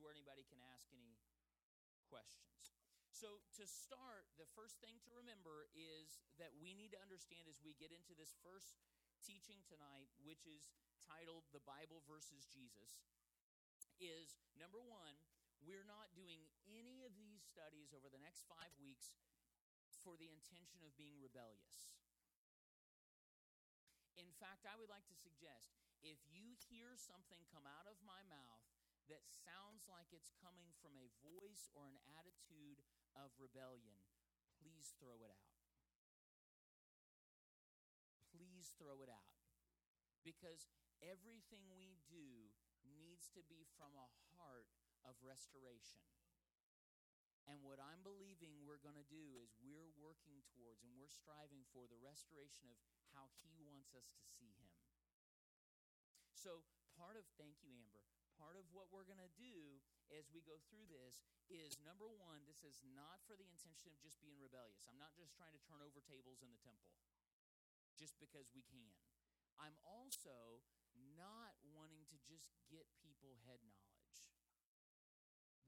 to where anybody can ask any questions. So, to start, the first thing to remember is that we need to understand as we get into this first teaching tonight, which is titled The Bible versus Jesus, is number one, we're not doing any of these studies over the next five weeks for the intention of being rebellious. In fact, I would like to suggest if you hear something come out of my mouth that sounds like it's coming from a voice or an attitude of rebellion, please throw it out. Please throw it out. Because everything we do needs to be from a heart of restoration. And what I'm believing we're going to do is we're working towards and we're striving for the restoration of how He wants us to see Him. So, part of, thank you, Amber, part of what we're going to do as we go through this is number one, this is not for the intention of just being rebellious. I'm not just trying to turn over tables in the temple just because we can. I'm also not wanting to just get people head knowledge.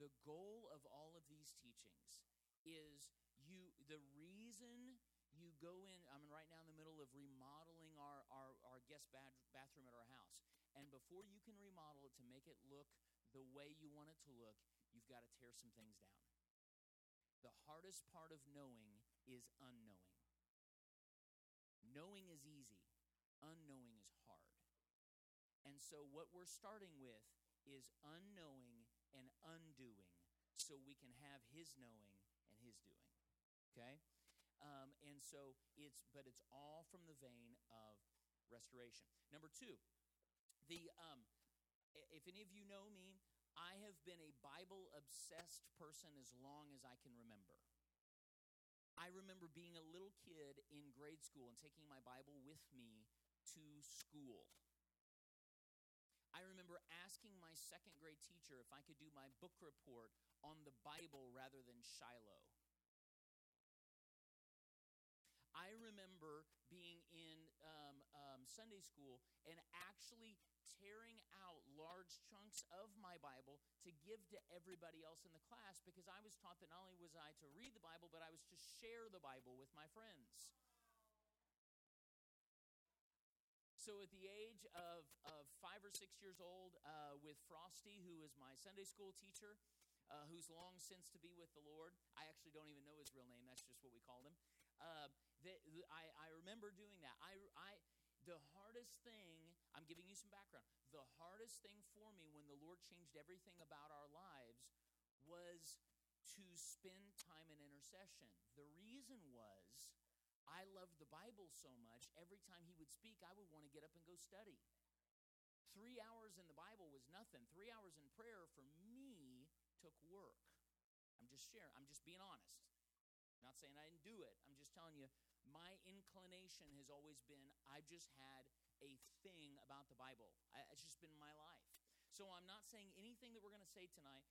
The goal of all of these teachings is you the reason you go in I'm right now in the middle of remodeling our our, our guest bathroom at our house. And before you can remodel it to make it look the way you want it to look, you've got to tear some things down. The hardest part of knowing is unknowing. Knowing is easy, unknowing is hard. And so, what we're starting with is unknowing and undoing so we can have His knowing and His doing. Okay? Um, and so, it's, but it's all from the vein of restoration. Number two, the, um, if any of you know me, I have been a Bible obsessed person as long as I can remember. I remember being a little kid in grade school and taking my Bible with me to school. I remember asking my second grade teacher if I could do my book report on the Bible rather than Shiloh. I remember being in um, um, Sunday school and actually tearing out large chunks of my Bible to give to everybody else in the class because I was taught that not only was I to read the Bible, but I was to share the Bible with my friends. So, at the age of, of five or six years old, uh, with Frosty, who is my Sunday school teacher, uh, who's long since to be with the Lord, I actually don't even know his real name, that's just what we called him. Uh, that, I, I remember doing that. I, I, the hardest thing, I'm giving you some background, the hardest thing for me when the Lord changed everything about our lives was to spend time in intercession. The reason was I loved the Bible so much, every time he would speak, I would want to get up and go study. Three hours in the Bible was nothing. Three hours in prayer for me took work. I'm just sharing, I'm just being honest. I'm Not saying I didn't do it. I'm just telling you, my inclination has always been I've just had a thing about the Bible. I, it's just been my life. So I'm not saying anything that we're going to say tonight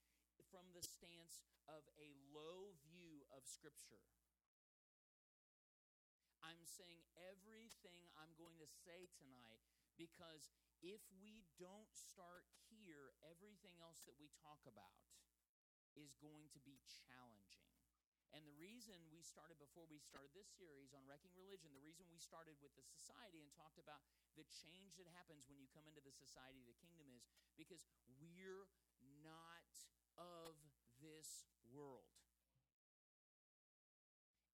from the stance of a low view of Scripture. I'm saying everything I'm going to say tonight because if we don't start here, everything else that we talk about is going to be challenging. And the reason we started before we started this series on wrecking religion, the reason we started with the society and talked about the change that happens when you come into the society of the kingdom is because we're not of this world.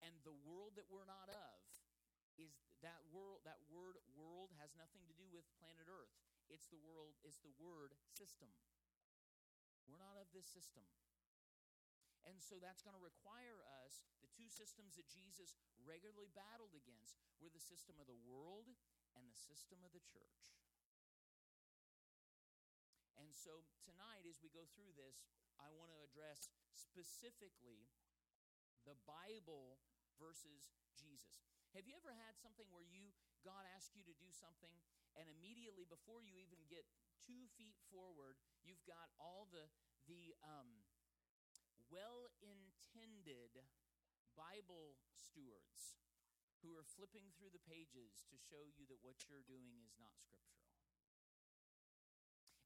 And the world that we're not of is that world that word world has nothing to do with planet Earth. It's the world, it's the word system. We're not of this system. And so that's going to require us, the two systems that Jesus regularly battled against were the system of the world and the system of the church. And so tonight, as we go through this, I want to address specifically the Bible versus Jesus. Have you ever had something where you God asked you to do something, and immediately before you even get two feet forward, you've got all the the um, well-intended Bible stewards who are flipping through the pages to show you that what you're doing is not scriptural.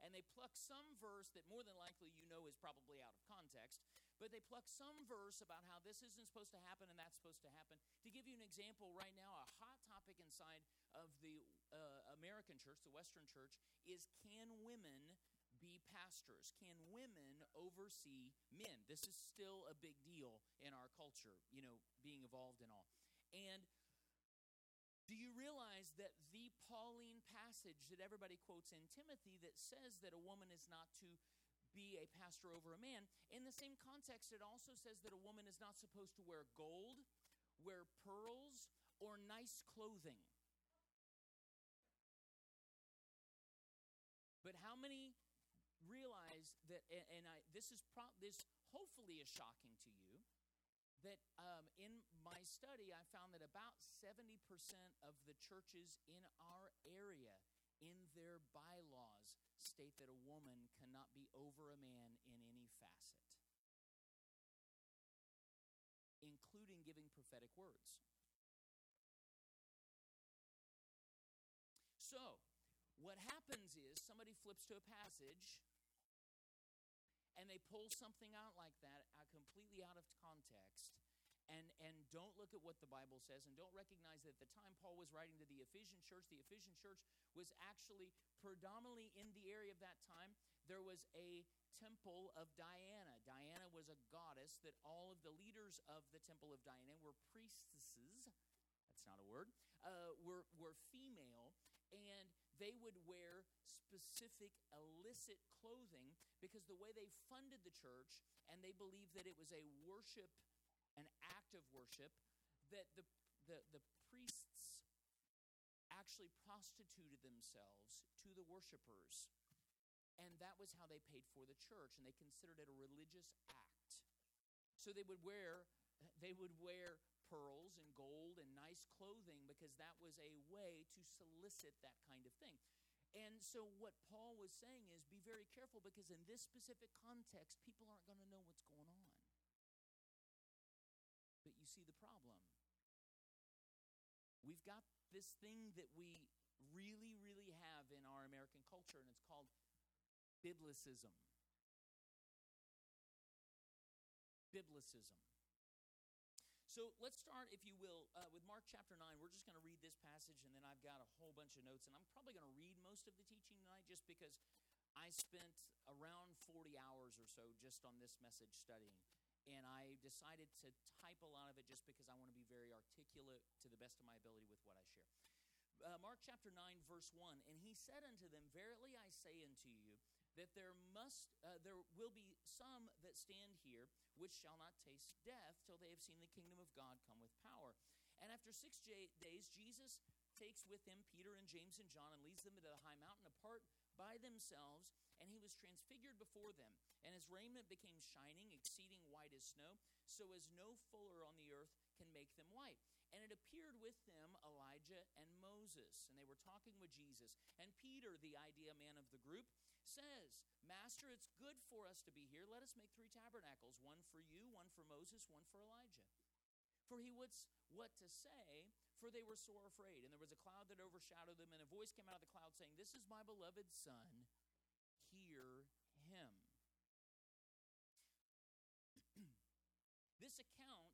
And they pluck some verse that more than likely you know is probably out of context, but they pluck some verse about how this isn't supposed to happen and that's supposed to happen. To give you an example, right now, a hot topic inside of the uh, American church, the Western church, is can women be pastors? Can women oversee men? This is still a big deal in our culture, you know, being involved in all. And do you realize that the Pauline passage that everybody quotes in Timothy that says that a woman is not to be a pastor over a man, in the same context, it also says that a woman is not supposed to wear gold, wear pearls, or nice clothing. That, and I, this is pro- this hopefully is shocking to you, that um, in my study, I found that about 70% of the churches in our area, in their bylaws, state that a woman cannot be over a man in any facet, including giving prophetic words. So, what happens is somebody flips to a passage and they pull something out like that uh, completely out of context and and don't look at what the bible says and don't recognize that at the time paul was writing to the ephesian church the ephesian church was actually predominantly in the area of that time there was a temple of diana. Diana was a goddess that all of the leaders of the temple of diana were priestesses that's not a word uh, were, were female and they would wear specific illicit clothing because the way they funded the church and they believed that it was a worship, an act of worship, that the, the, the priests actually prostituted themselves to the worshipers. And that was how they paid for the church, and they considered it a religious act. So they would wear they would wear pearls and gold and nice clothing because that was a way to solicit that kind of thing. And so, what Paul was saying is be very careful because in this specific context, people aren't going to know what's going on. But you see the problem. We've got this thing that we really, really have in our American culture, and it's called biblicism. Biblicism. So let's start, if you will, uh, with Mark chapter 9. We're just going to read this passage, and then I've got a whole bunch of notes. And I'm probably going to read most of the teaching tonight just because I spent around 40 hours or so just on this message studying. And I decided to type a lot of it just because I want to be very articulate to the best of my ability with what I share. Uh, Mark chapter 9, verse 1 And he said unto them, Verily I say unto you, that there must uh, there will be some that stand here which shall not taste death till they have seen the kingdom of God come with power. And after six j- days, Jesus takes with him Peter and James and John and leads them into the high mountain apart by themselves, and he was transfigured before them. And his raiment became shining, exceeding white as snow, so as no fuller on the earth can make them white. And it appeared with them Elijah and Moses, and they were talking with Jesus. And Peter, the idea man of the group, says, Master, it's good for us to be here. Let us make three tabernacles one for you, one for Moses, one for Elijah. For he would what to say, for they were sore afraid. And there was a cloud that overshadowed them, and a voice came out of the cloud saying, This is my beloved Son, hear him. this account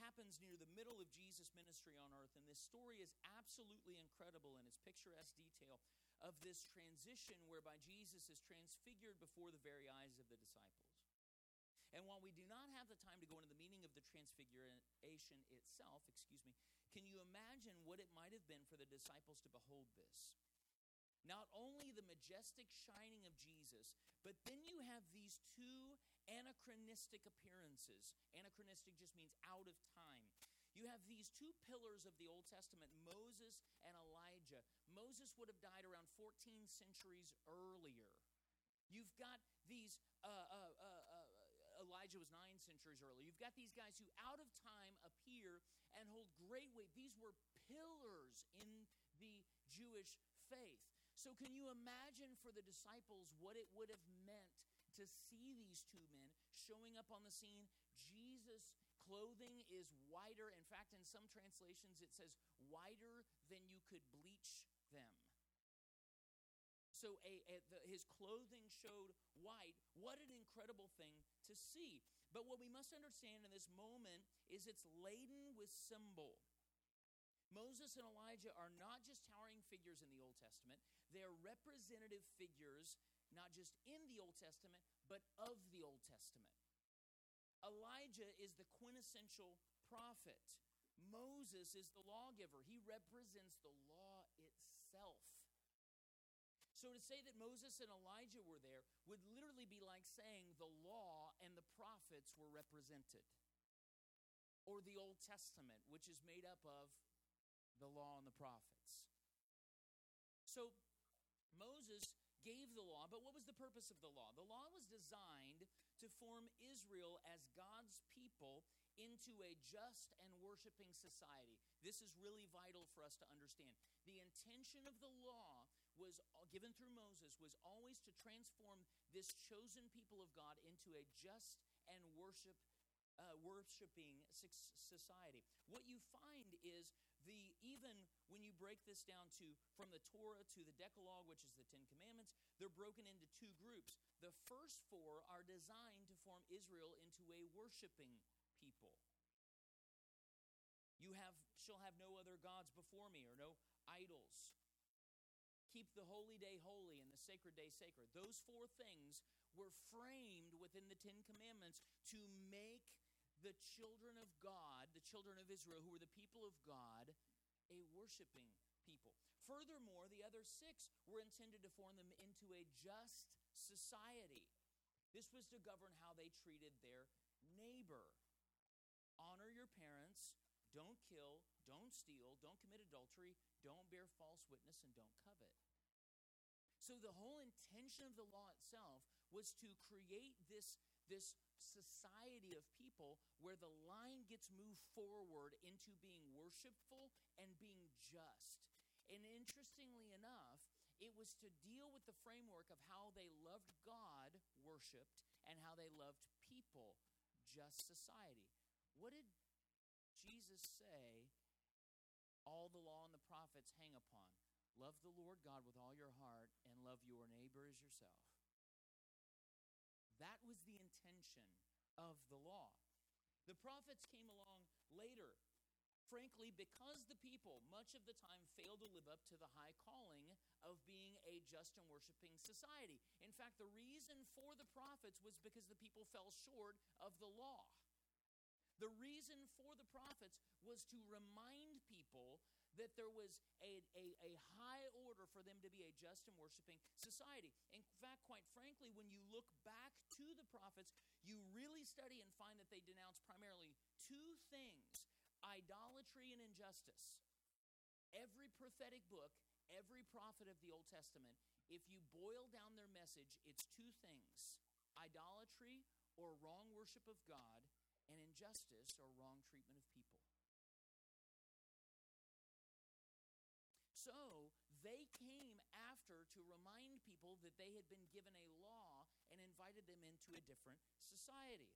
happens near the middle of Jesus' ministry on earth, and this story is absolutely incredible in its picturesque detail of this transition whereby Jesus is transfigured before the very eyes of the disciples. And while we do not have the time to go into the meaning of the transfiguration itself, excuse me, can you imagine what it might have been for the disciples to behold this? Not only the majestic shining of Jesus, but then you have these two anachronistic appearances. Anachronistic just means out of time. You have these two pillars of the Old Testament, Moses and Elijah. Moses would have died around 14 centuries earlier. You've got these, uh, uh, uh, uh, Elijah was nine centuries earlier. You've got these guys who out of time appear and hold great weight. These were pillars in the Jewish faith. So, can you imagine for the disciples what it would have meant to see these two men showing up on the scene? Jesus' clothing is whiter. In fact, in some translations, it says whiter than you could bleach them. So, a, a, the, his clothing showed white. What an incredible thing to see. But what we must understand in this moment is it's laden with symbol. Moses and Elijah are not just towering figures in the Old Testament, they're representative figures, not just in the Old Testament, but of the Old Testament. Elijah is the quintessential prophet. Moses is the lawgiver. He represents the law itself. So to say that Moses and Elijah were there would literally be like saying the law and the prophets were represented. Or the Old Testament, which is made up of the law and the prophets. So Moses gave the law, but what was the purpose of the law? The law was designed to form Israel as God's people into a just and worshiping society. This is really vital for us to understand. The intention of the law was uh, given through Moses was always to transform this chosen people of God into a just and worship uh, worshiping society. What you find is the even when you break this down to from the Torah to the Decalogue, which is the Ten Commandments, they're broken into two groups. The first four are designed to form Israel into a worshiping people. You have shall have no other gods before me, or no idols. Keep the holy day holy and the sacred day sacred. Those four things were framed within the Ten Commandments to make the children of God, the children of Israel, who were the people of God, a worshiping people. Furthermore, the other six were intended to form them into a just society. This was to govern how they treated their neighbor. Honor your parents, don't kill, don't steal, don't commit adultery, don't bear false witness, and don't covet. So the whole intention of the law itself was to create this, this society of people where the line gets moved forward into being worshipful and being just. And interestingly enough, it was to deal with the framework of how they loved God, worshiped, and how they loved people, just society. What did Jesus say all the law and the prophets hang upon? Love the Lord God with all your heart and love your neighbor as yourself. Of the law. The prophets came along later, frankly, because the people, much of the time, failed to live up to the high calling of being a just and worshiping society. In fact, the reason for the prophets was because the people fell short of the law. The reason for the prophets was to remind people that there was a, a, a, high order for them to be a just and worshiping society. In fact, quite frankly, when you look back to the prophets, you really study and find that they denounce primarily two things idolatry and injustice. Every prophetic book, every prophet of the Old Testament, if you boil down their message, it's two things idolatry or wrong worship of God, and injustice or wrong treatment of people. So they came after to remind people that they had been given a law and invited them into a different society.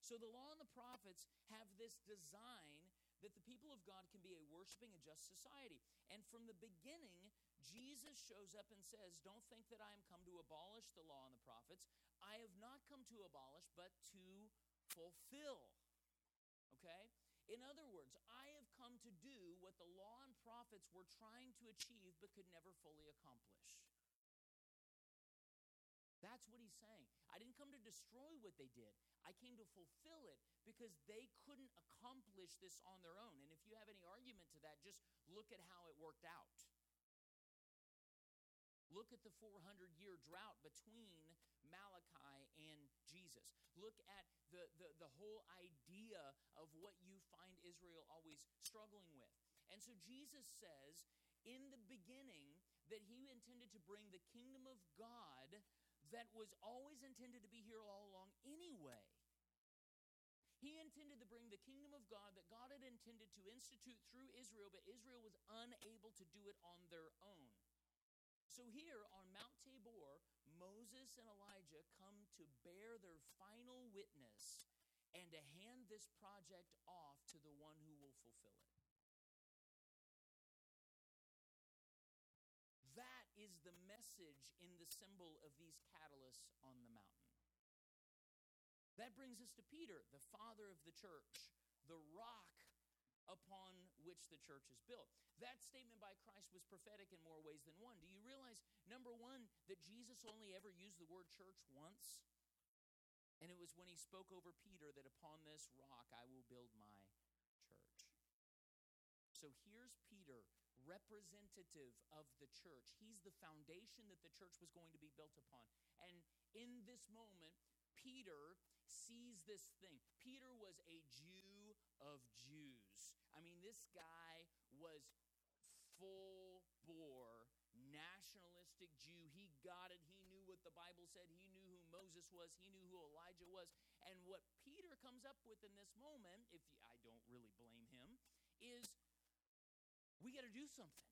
So the law and the prophets have this design that the people of God can be a worshiping and just society. And from the beginning, Jesus shows up and says, Don't think that I am come to abolish the law and the prophets. I have not come to abolish, but to fulfill. Okay? In other words, I have come to do what the law and prophets were trying to achieve but could never fully accomplish. That's what he's saying. I didn't come to destroy what they did. I came to fulfill it because they couldn't accomplish this on their own. And if you have any argument to that, just look at how it worked out. Look at the 400 year drought between Malachi and Jesus. Look at the, the, the whole idea of what you find Israel always struggling with. And so Jesus says, in the beginning, that he intended to bring the kingdom of God that was always intended to be here all along anyway. He intended to bring the kingdom of God that God had intended to institute through Israel, but Israel was unable to do it on their own. So here on Mount Tabor, Moses and Elijah come to bear their final witness and to hand this project off to the one who will fulfill it. That is the message in the symbol of these catalysts on the mountain. That brings us to Peter, the father of the church, the rock upon which the church is built. That statement by Christ was prophetic in more ways than one. Do you realize, number one, that Jesus only ever used the word church once? And it was when he spoke over Peter that upon this rock I will build my church. So here's Peter, representative of the church. He's the foundation that the church was going to be built upon. And in this moment, Peter sees this thing. Peter was a Jew of Jews. I mean, this guy was full bore nationalistic Jew. He got it. He knew what the Bible said. He knew who Moses was. He knew who Elijah was. And what Peter comes up with in this moment, if you, I don't really blame him, is we got to do something.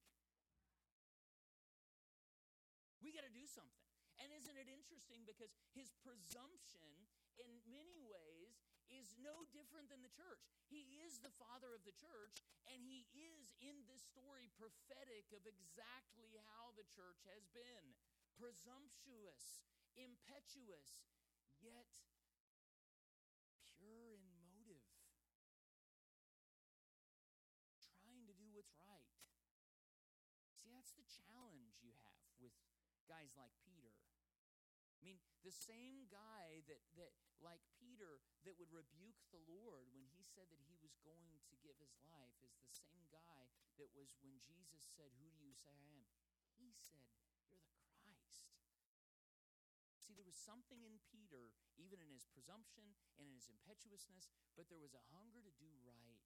We got to do something. And isn't it interesting because his presumption in many ways is no different than the church. He is the father of the church, and he is in this story prophetic of exactly how the church has been presumptuous, impetuous, yet pure in motive, trying to do what's right. See, that's the challenge you have with guys like Peter. Mean, the same guy that, that like Peter, that would rebuke the Lord when he said that he was going to give his life is the same guy that was when Jesus said, Who do you say I am? He said, You're the Christ. See, there was something in Peter, even in his presumption and in his impetuousness, but there was a hunger to do right.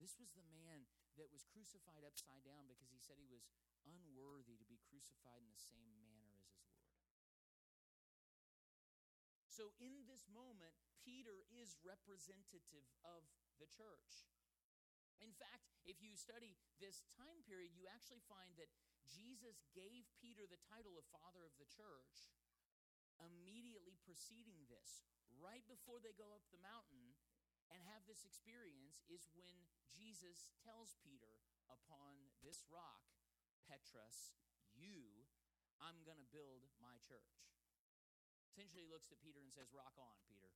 This was the man that was crucified upside down because he said he was unworthy to be crucified in the same manner So, in this moment, Peter is representative of the church. In fact, if you study this time period, you actually find that Jesus gave Peter the title of Father of the Church immediately preceding this. Right before they go up the mountain and have this experience, is when Jesus tells Peter, Upon this rock, Petros, you, I'm going to build my church essentially looks at Peter and says, Rock on, Peter.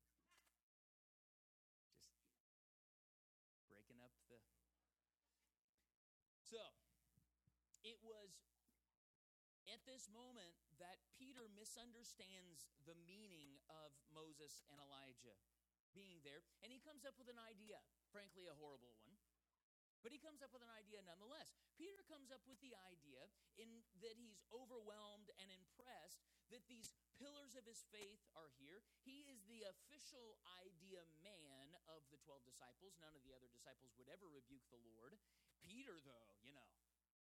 Just breaking up the. So, it was at this moment that Peter misunderstands the meaning of Moses and Elijah being there, and he comes up with an idea, frankly, a horrible one. But he comes up with an idea nonetheless. Peter comes up with the idea in that he's overwhelmed and impressed that these pillars of his faith are here. He is the official idea man of the 12 disciples. None of the other disciples would ever rebuke the Lord. Peter, though, you know,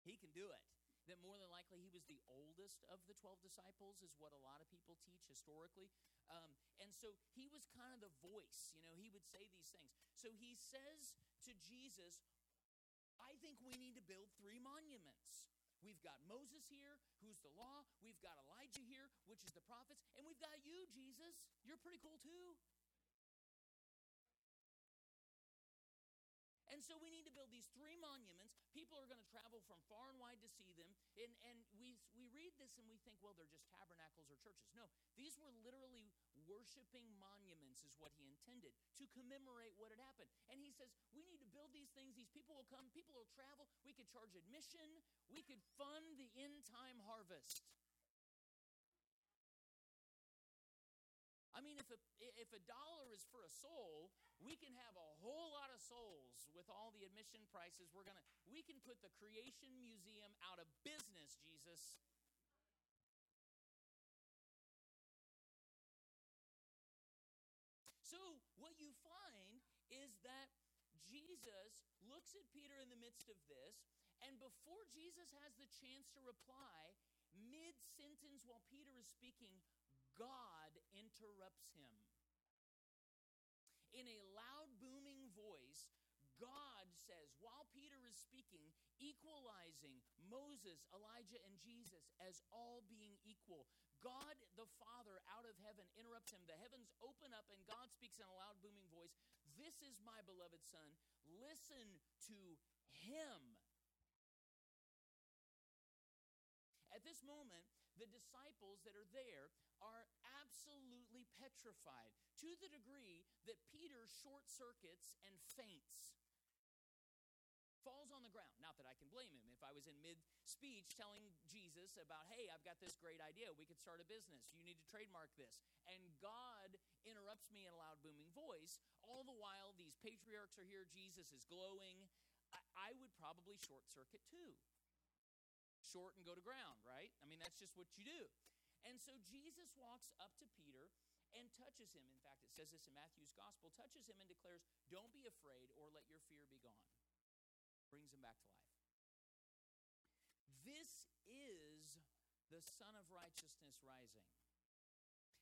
he can do it. That more than likely he was the oldest of the 12 disciples, is what a lot of people teach historically. Um, and so he was kind of the voice, you know, he would say these things. So he says to Jesus, think we need to build three monuments. We've got Moses here, who's the law. We've got Elijah here, which is the prophets. And we've got you, Jesus. You're pretty cool too. And so we need to build these three monuments. People are going to travel from far and wide to see them. And, and we, we read this and we think, well, they're just tabernacles or churches. No, these were literally worshiping monuments, is what he intended, to commemorate what had happened. And he says, we need to build these things. These people will come, people will travel. We could charge admission, we could fund the end time harvest. I mean, if a, if a dollar is for a soul, we can have a whole lot of souls with all the admission prices. We're gonna we can put the Creation Museum out of business, Jesus. So, what you find is that Jesus looks at Peter in the midst of this, and before Jesus has the chance to reply, mid sentence while Peter is speaking, God interrupts him. In a loud, booming voice, God says, while Peter is speaking, equalizing Moses, Elijah, and Jesus as all being equal, God the Father out of heaven interrupts him. The heavens open up, and God speaks in a loud, booming voice This is my beloved Son. Listen to him. At this moment, the disciples that are there are absolutely petrified to the degree that Peter short circuits and faints. Falls on the ground. Not that I can blame him. If I was in mid speech telling Jesus about, hey, I've got this great idea, we could start a business, you need to trademark this, and God interrupts me in a loud, booming voice, all the while these patriarchs are here, Jesus is glowing, I, I would probably short circuit too. Short and go to ground, right? I mean, that's just what you do. And so Jesus walks up to Peter and touches him. In fact, it says this in Matthew's gospel touches him and declares, Don't be afraid or let your fear be gone brings him back to life. This is the Sun of Righteousness rising.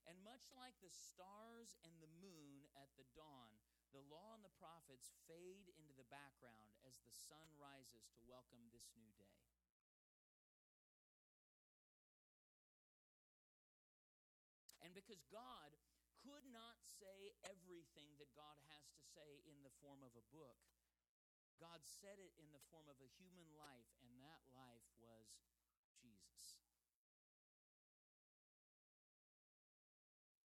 And much like the stars and the moon at the dawn, the law and the prophets fade into the background as the sun rises to welcome this new day. Because God could not say everything that God has to say in the form of a book, God said it in the form of a human life, and that life was Jesus.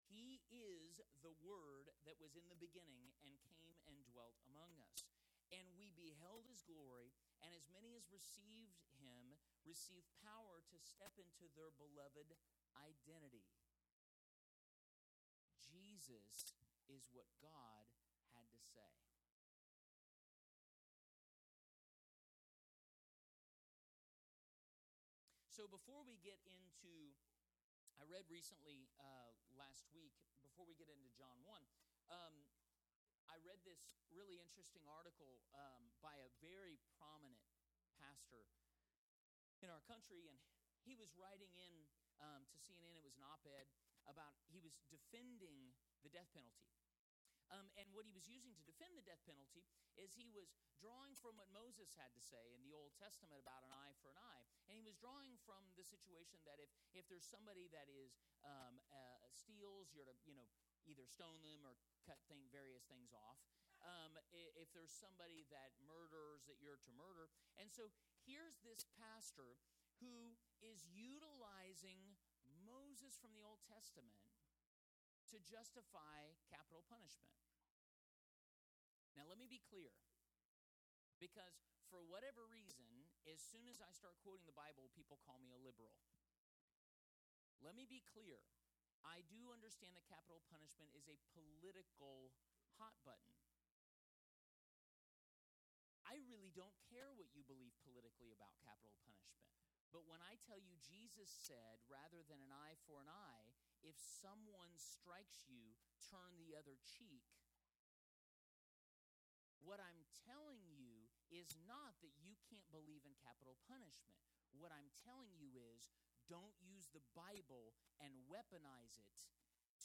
He is the Word that was in the beginning and came and dwelt among us. And we beheld his glory, and as many as received him received power to step into their beloved identity. Jesus is what God had to say. So before we get into, I read recently uh, last week, before we get into John 1, um, I read this really interesting article um, by a very prominent pastor in our country, and he was writing in um, to CNN, it was an op ed about, he was defending the death penalty. Um, and what he was using to defend the death penalty is he was drawing from what Moses had to say in the Old Testament about an eye for an eye. And he was drawing from the situation that if, if there's somebody that is um, uh, steals, you're to, you know, either stone them or cut thing, various things off. Um, if there's somebody that murders, that you're to murder. And so here's this pastor who is utilizing Moses from the Old Testament to justify capital punishment. Now, let me be clear. Because for whatever reason, as soon as I start quoting the Bible, people call me a liberal. Let me be clear. I do understand that capital punishment is a political hot button. I really don't care what you believe politically about capital punishment. But when I tell you Jesus said, rather than an eye for an eye, if someone strikes you, turn the other cheek, what I'm telling you is not that you can't believe in capital punishment. What I'm telling you is don't use the Bible and weaponize it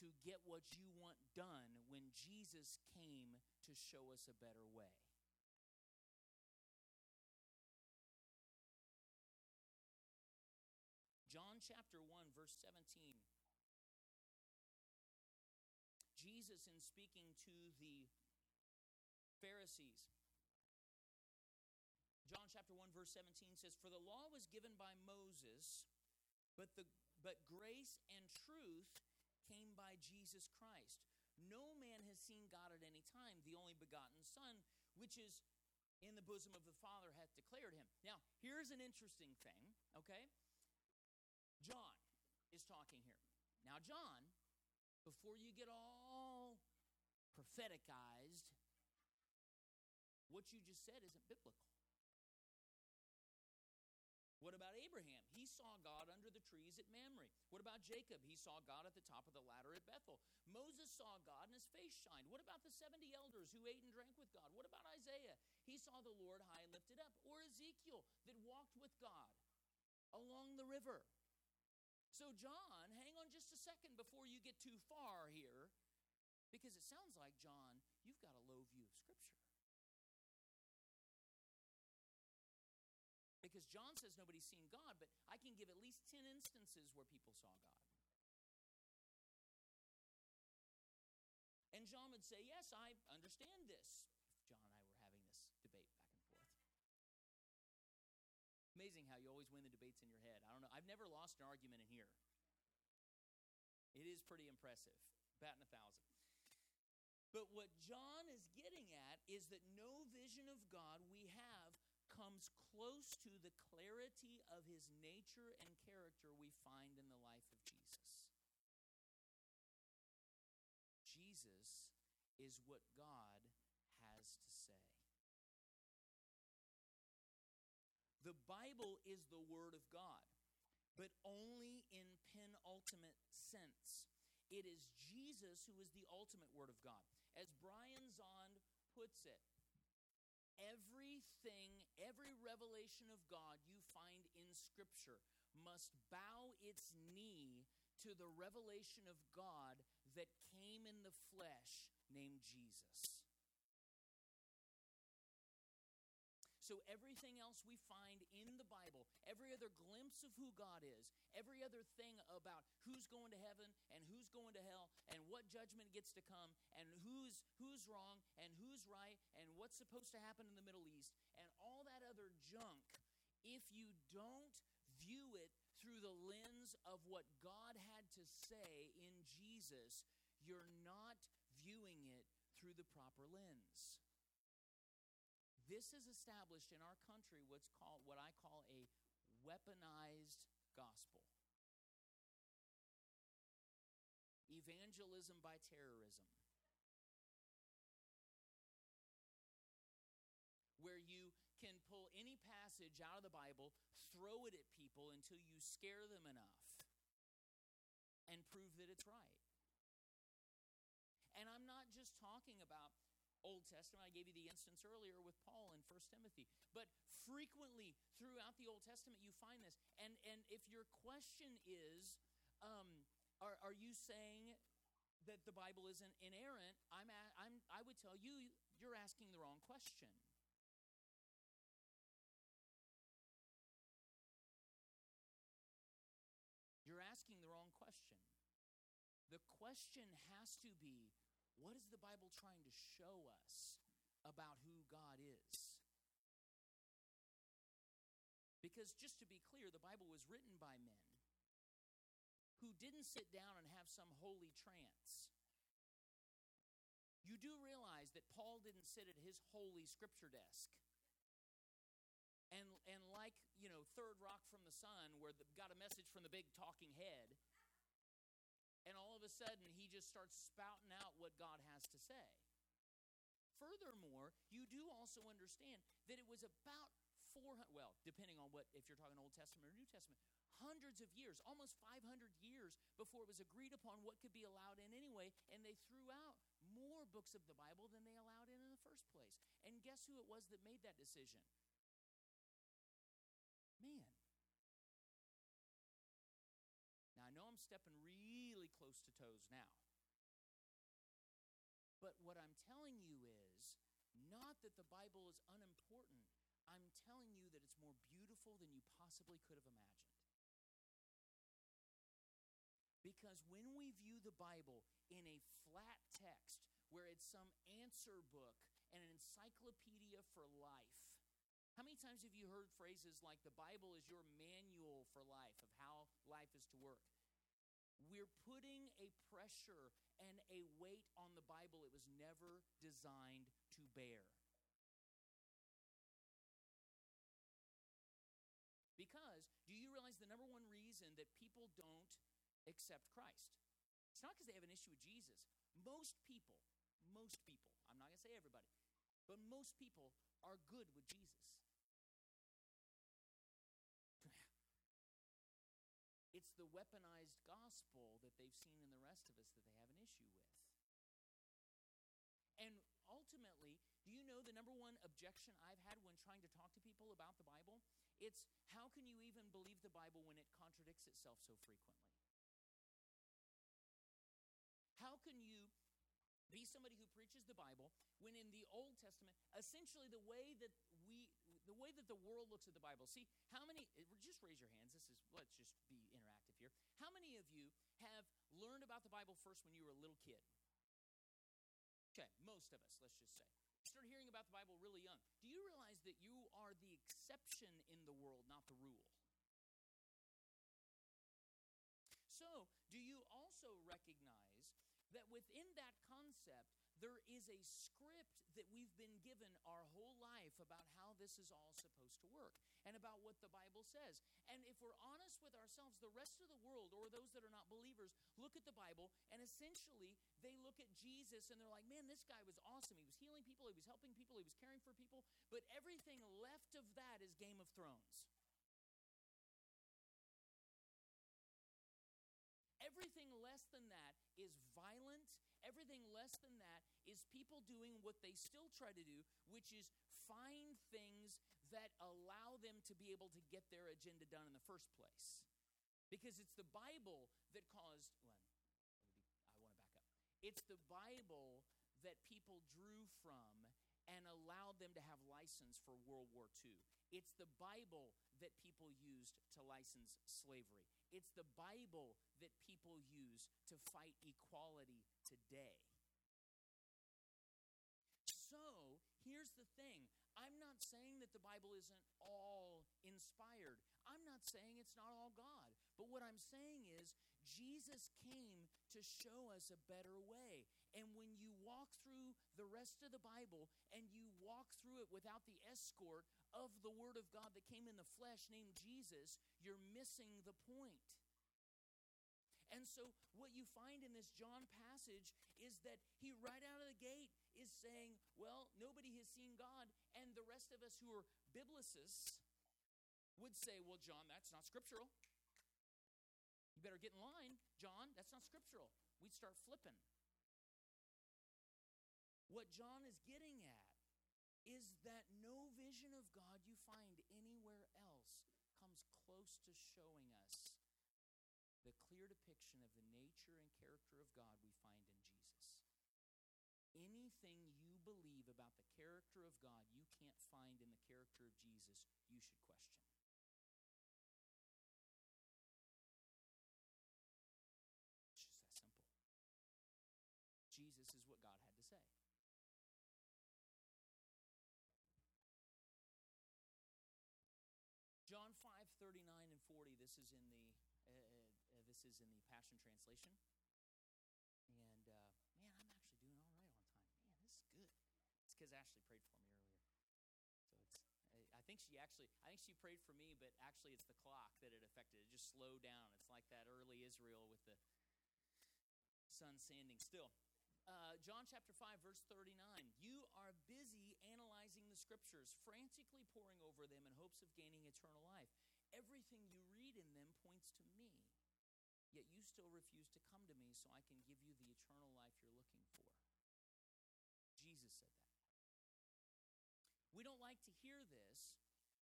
to get what you want done when Jesus came to show us a better way. John chapter 1, verse 17. Jesus, in speaking to the Pharisees. John chapter 1 verse 17 says for the law was given by Moses but the but grace and truth came by Jesus Christ. No man has seen God at any time. The only begotten Son, which is in the bosom of the Father, hath declared him. Now, here's an interesting thing, okay? John is talking here. Now, John, before you get all propheticized what you just said isn't biblical. What about Abraham? He saw God under the trees at Mamre. What about Jacob? He saw God at the top of the ladder at Bethel. Moses saw God and his face shined. What about the 70 elders who ate and drank with God? What about Isaiah? He saw the Lord high and lifted up. Or Ezekiel that walked with God along the river. So, John, hang on just a second before you get too far here, because it sounds like, John, you've got a low view of Scripture. Because John says nobody's seen God, but I can give at least 10 instances where people saw God. And John would say, Yes, I understand this. If John and I were having this debate back and forth. Amazing how you always win the debates in your head. I don't know. I've never lost an argument in here. It is pretty impressive. Batting a thousand. But what John is getting at is that no vision of God we have comes close to the clarity of his nature and character we find in the life of Jesus. Jesus is what God Bible is the Word of God, but only in penultimate sense. It is Jesus who is the ultimate Word of God. As Brian Zahnd puts it, everything, every revelation of God you find in Scripture must bow its knee to the revelation of God that came in the flesh named Jesus. So, everything else we find in the Bible, every other glimpse of who God is, every other thing about who's going to heaven and who's going to hell and what judgment gets to come and who's who's wrong and who's right and what's supposed to happen in the Middle East and all that other junk, if you don't view it through the lens of what God had to say in Jesus, you're not viewing it through the proper lens. This has established in our country what's called what I call a weaponized gospel. Evangelism by terrorism. Where you can pull any passage out of the Bible, throw it at people until you scare them enough and prove that it's right. And I'm not just talking about Old Testament. I gave you the instance earlier with Paul in 1 Timothy. But frequently throughout the Old Testament, you find this. And, and if your question is, um, are, are you saying that the Bible isn't inerrant? I'm, a, I'm, I would tell you, you're asking the wrong question. You're asking the wrong question. The question has to be what is the Bible trying to show us about who God is? Because just to be clear, the Bible was written by men who didn't sit down and have some holy trance. You do realize that Paul didn't sit at his holy scripture desk. And, and like, you know, Third Rock from the Sun, where the, got a message from the big talking head, and all of a sudden he just starts spouting out what God has to say. Furthermore, you do also understand that it was about 400, well, depending on what, if you're talking Old Testament or New Testament, hundreds of years, almost 500 years before it was agreed upon what could be allowed in anyway, and they threw out more books of the Bible than they allowed in in the first place. And guess who it was that made that decision? Man. Now, I know I'm stepping really close to toes now. But what I'm telling you is not that the Bible is unimportant. I'm telling you that it's more beautiful than you possibly could have imagined. Because when we view the Bible in a flat text, where it's some answer book and an encyclopedia for life, how many times have you heard phrases like the Bible is your manual for life of how life is to work? We're putting a pressure and a weight on the Bible it was never designed to bear. Because do you realize the number one reason that people don't accept Christ? It's not because they have an issue with Jesus. Most people, most people, I'm not going to say everybody, but most people are good with Jesus. Weaponized gospel that they've seen in the rest of us that they have an issue with. And ultimately, do you know the number one objection I've had when trying to talk to people about the Bible? It's how can you even believe the Bible when it contradicts itself so frequently? How can you be somebody who preaches the Bible when in the Old Testament, essentially the way that we the way that the world looks at the Bible. See, how many just raise your hands. This is let's just be interactive here. How many of you have learned about the Bible first when you were a little kid? Okay, most of us, let's just say. Started hearing about the Bible really young. Do you realize that you are the exception in the world, not the rule? So, do you also recognize that within that concept, there is a script that we've been given our whole life about how this is all supposed to work and about what the Bible says. And if we're honest with ourselves, the rest of the world, or those that are not believers, look at the Bible and essentially they look at Jesus and they're like, man, this guy was awesome. He was healing people, he was helping people, he was caring for people. But everything left of that is Game of Thrones. Everything less than that is violent. Everything less than that is people doing what they still try to do, which is find things that allow them to be able to get their agenda done in the first place. Because it's the Bible that caused, well, I want to back up. It's the Bible that people drew from and allowed them to have license for World War II. It's the Bible that people used to license slavery. It's the Bible that people use to fight equality today. So, here's the thing I'm not saying that the Bible isn't all inspired, I'm not saying it's not all God. But what I'm saying is, Jesus came to show us a better way. And when you walk through the rest of the Bible and you walk through it without the escort of the Word of God that came in the flesh named Jesus, you're missing the point. And so, what you find in this John passage is that he, right out of the gate, is saying, Well, nobody has seen God. And the rest of us who are biblicists would say, Well, John, that's not scriptural. You better get in line. John, that's not scriptural. We'd start flipping. What John is getting at is that no vision of God you find anywhere else comes close to showing us the clear depiction of the nature and character of God we find. Anything you believe about the character of God you can't find in the character of Jesus, you should question. It's just that simple. Jesus is what God had to say. John 5 39 and 40, this is in the uh, uh, this is in the Passion Translation. And uh, man, I'm actually doing all right on time. Man, this is good. It's because Ashley prayed for me earlier. So it's, I think she actually, I think she prayed for me, but actually it's the clock that it affected. It just slowed down. It's like that early Israel with the sun standing still. Uh, John chapter 5, verse 39. You are busy analyzing the scriptures, frantically poring over them in hopes of gaining eternal life. Everything you read in them points to me yet you still refuse to come to me so I can give you the eternal life you're looking for. Jesus said that. We don't like to hear this,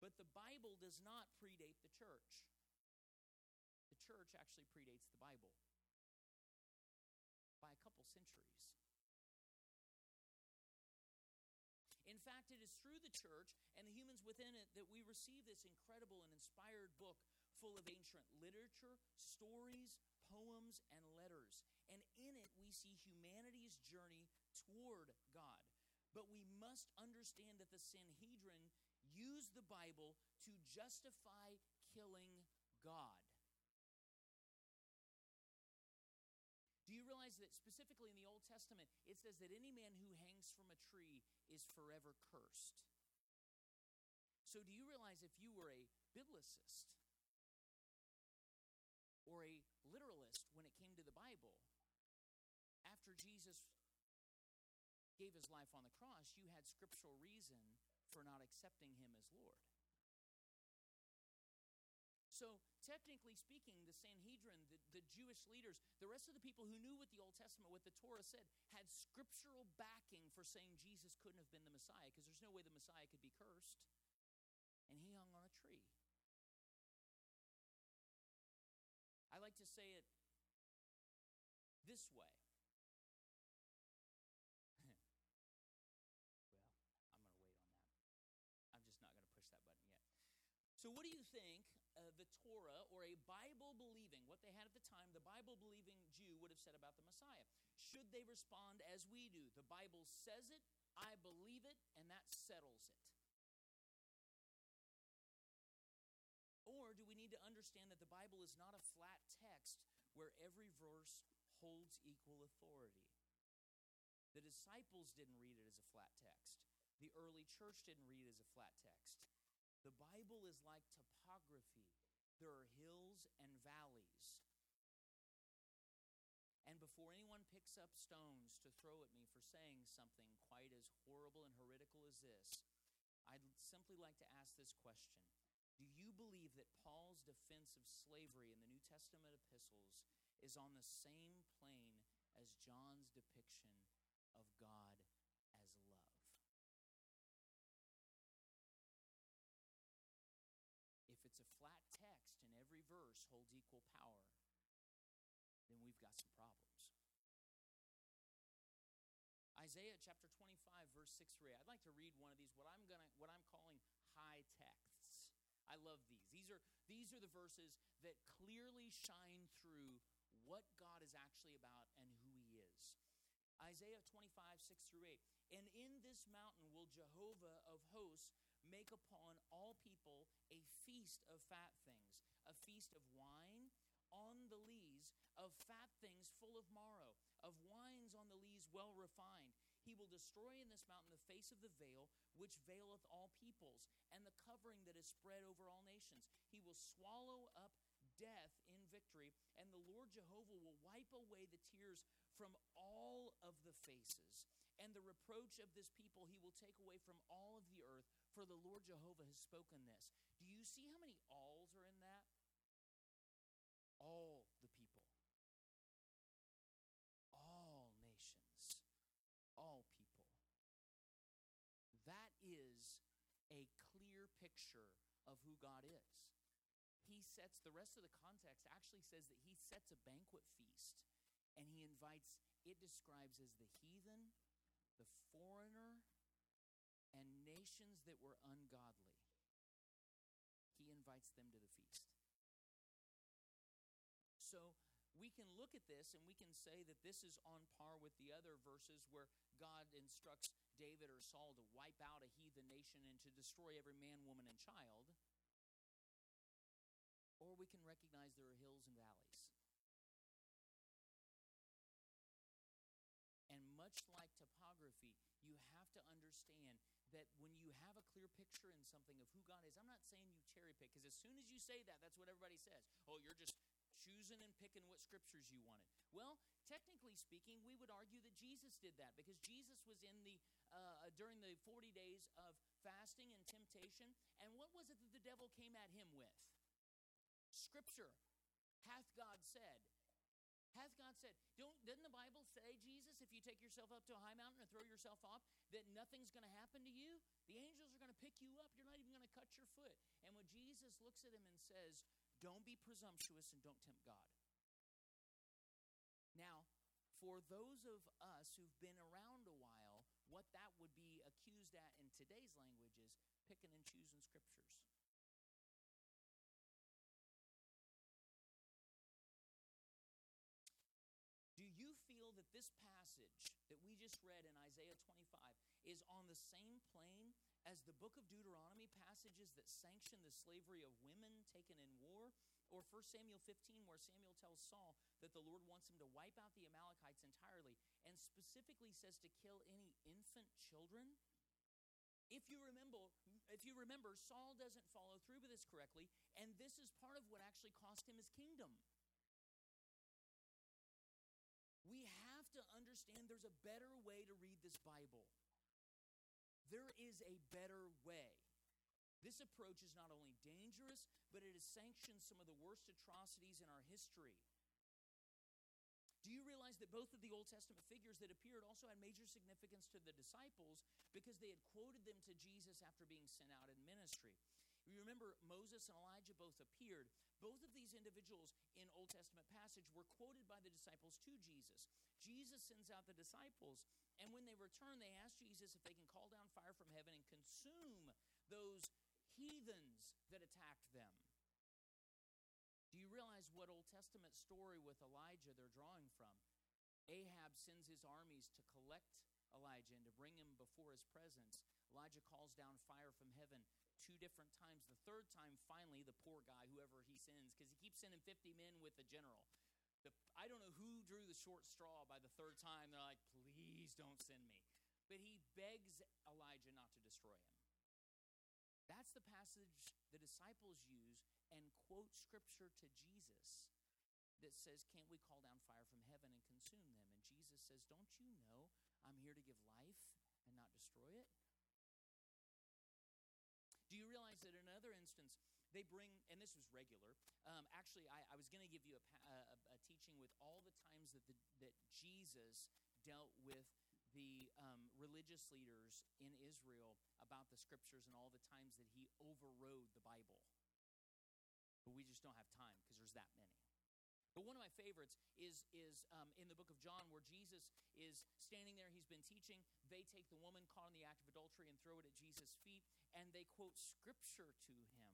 but the Bible does not predate the church. The church actually predates the Bible by a couple centuries. In fact, it is through the church and the humans within it that we receive this incredible and inspired book full of ancient literature, stories, poems, and letters. And in it, we see humanity's journey toward God. But we must understand that the Sanhedrin used the Bible to justify killing God. Do you realize that specifically in the Old Testament, it says that any man who hangs from a tree is forever cursed? So, do you realize if you were a biblicist, gave his life on the cross, you had scriptural reason for not accepting him as Lord. So, technically speaking, the Sanhedrin, the, the Jewish leaders, the rest of the people who knew what the Old Testament, what the Torah said, had scriptural backing for saying Jesus couldn't have been the Messiah because there's no way the Messiah could be cursed. And he hung on a tree. I like to say it this way So, what do you think uh, the Torah or a Bible believing, what they had at the time, the Bible believing Jew would have said about the Messiah? Should they respond as we do? The Bible says it, I believe it, and that settles it. Or do we need to understand that the Bible is not a flat text where every verse holds equal authority? The disciples didn't read it as a flat text. The early church didn't read it as a flat text. The Bible is like topography. There are hills and valleys. And before anyone picks up stones to throw at me for saying something quite as horrible and heretical as this, I'd simply like to ask this question Do you believe that Paul's defense of slavery in the New Testament epistles is on the same plane as John's depiction of God verse holds equal power, then we've got some problems. Isaiah chapter 25 verse 6 3. I'd like to read one of these what I'm going to what I'm calling high texts. I love these. These are these are the verses that clearly shine through what God is actually about and who he is. Isaiah 25, 6 through 8. And in this mountain will Jehovah of hosts make upon all people a feast of fat things, a feast of wine on the lees, of fat things full of marrow, of wines on the lees well refined. He will destroy in this mountain the face of the veil, which veileth all peoples, and the covering that is spread over all nations. He will swallow up death in victory, and the Lord Jehovah will wipe away the tears from all of the faces. And the reproach of this people he will take away from all of the earth, for the Lord Jehovah has spoken this. Do you see how many alls are in that? All the people, all nations, all people. That is a clear picture of who God is. He sets the rest of the context actually says that he sets a banquet feast and he invites, it describes as the heathen, the foreigner, and nations that were ungodly. He invites them to the feast. So we can look at this and we can say that this is on par with the other verses where God instructs David or Saul to wipe out a heathen nation and to destroy every man, woman, and child. Or we can recognize there are hills and valleys. And much like topography, you have to understand that when you have a clear picture in something of who God is, I'm not saying you cherry pick, because as soon as you say that, that's what everybody says. Oh, you're just choosing and picking what scriptures you wanted. Well, technically speaking, we would argue that Jesus did that because Jesus was in the uh, during the 40 days of fasting and temptation. And what was it that the devil came at him with? Scripture. Hath God said? Hath God said? Don't doesn't the Bible say, Jesus, if you take yourself up to a high mountain and throw yourself off, that nothing's going to happen to you? The angels are going to pick you up. You're not even going to cut your foot. And when Jesus looks at him and says, don't be presumptuous and don't tempt God. Now, for those of us who've been around a while, what that would be accused at in today's language is picking and choosing scriptures. Do you feel that this passage that we just read in Isaiah 25 is on the same plane as the book of Deuteronomy passages that sanction the slavery of women taken in war, or 1 Samuel 15, where Samuel tells Saul that the Lord wants him to wipe out the Amalekites entirely, and specifically says to kill any infant children. If you remember, if you remember, Saul doesn't follow through with this correctly, and this is part of what actually cost him his kingdom. We have to understand there's a better way to read this Bible. There is a better way. This approach is not only dangerous, but it has sanctioned some of the worst atrocities in our history. Do you realize that both of the Old Testament figures that appeared also had major significance to the disciples because they had quoted them to Jesus after being sent out in ministry? Remember Moses and Elijah both appeared. Both of these individuals in Old Testament passage were quoted by the disciples to Jesus. Jesus sends out the disciples, and when they return, they ask Jesus if they can call down fire from heaven and consume those heathens that attacked them. Do you realize what Old Testament story with Elijah they're drawing from? Ahab sends his armies to collect Elijah and to bring him before his presence. Elijah calls down fire from heaven two different times. The third time, finally, the poor guy, whoever he sends, because he keeps sending 50 men with the general. The, I don't know who drew the short straw by the third time. They're like, please don't send me. But he begs Elijah not to destroy him. That's the passage the disciples use and quote scripture to Jesus that says, Can't we call down fire from heaven and consume them? And Jesus says, Don't you know I'm here to give life and not destroy it? Another instance, they bring, and this was regular. Um, actually, I, I was going to give you a, a, a, teaching with all the times that, the, that Jesus dealt with the um, religious leaders in Israel about the scriptures and all the times that he overrode the Bible. But we just don't have time because there's that many. But one of my favorites is, is um, in the book of John, where Jesus is standing there. He's been teaching. They take the woman caught in the act of adultery and throw it at Jesus' feet, and they quote scripture to him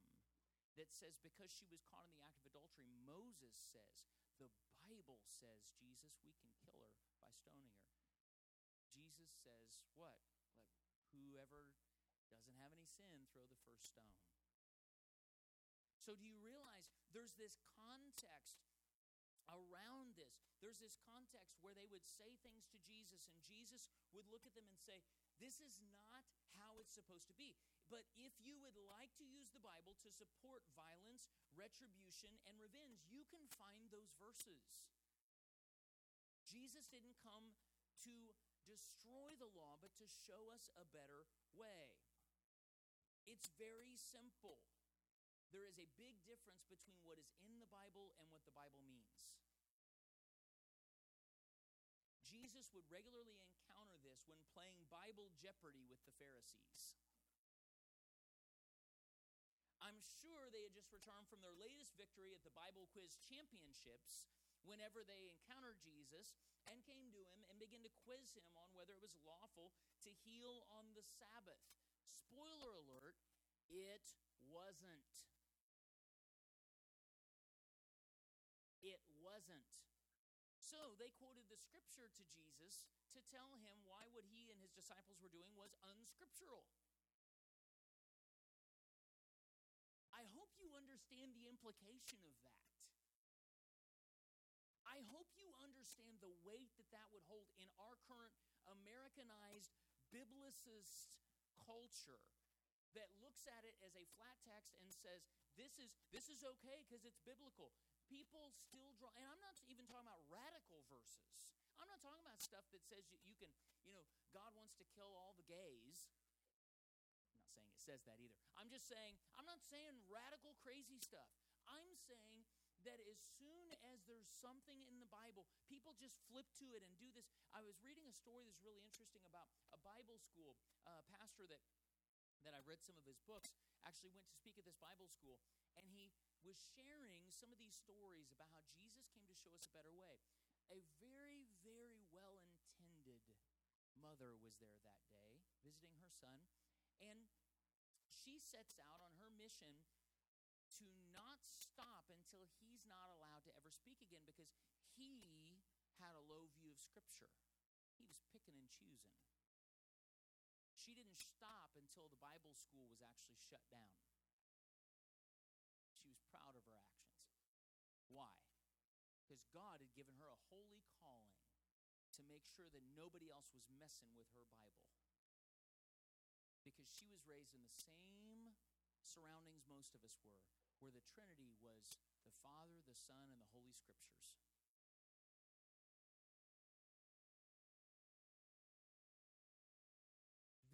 that says, Because she was caught in the act of adultery, Moses says, the Bible says, Jesus, we can kill her by stoning her. Jesus says, What? Let whoever doesn't have any sin throw the first stone. So, do you realize there's this context around this? There's this context where they would say things to Jesus, and Jesus would look at them and say, This is not how it's supposed to be. But if you would like to use the Bible to support violence, retribution, and revenge, you can find those verses. Jesus didn't come to destroy the law, but to show us a better way. It's very simple. There is a big difference between what is in the Bible and what the Bible means. Jesus would regularly encounter this when playing Bible Jeopardy with the Pharisees. I'm sure they had just returned from their latest victory at the Bible Quiz Championships whenever they encountered Jesus and came to him and began to quiz him on whether it was lawful to heal on the Sabbath. Spoiler alert, it wasn't. It wasn't. They quoted the scripture to Jesus to tell him why what he and his disciples were doing was unscriptural. I hope you understand the implication of that. I hope you understand the weight that that would hold in our current Americanized biblicist culture that looks at it as a flat text and says this is this is okay because it's biblical. People still draw, and I'm not even talking about radical verses. I'm not talking about stuff that says you, you can, you know, God wants to kill all the gays I'm not saying it says that either. I'm just saying, I'm not saying radical crazy stuff. I'm saying that as soon as there's something in the Bible, people just flip to it and do this. I was reading a story that's really interesting about a Bible school uh, pastor that that I read some of his books. Actually, went to speak at this Bible school, and he was sharing some of these stories about how Jesus came to show us a better way. A very, very well intended mother was there that day visiting her son, and she sets out on her mission to not stop until he's not allowed to ever speak again because he had a low view of Scripture. He was picking and choosing. She didn't stop until the Bible school was actually shut down. She was proud of her actions. Why? Because God had given her a holy calling to make sure that nobody else was messing with her Bible because she was raised in the same surroundings most of us were, where the Trinity was the Father, the Son, and the Holy Scriptures.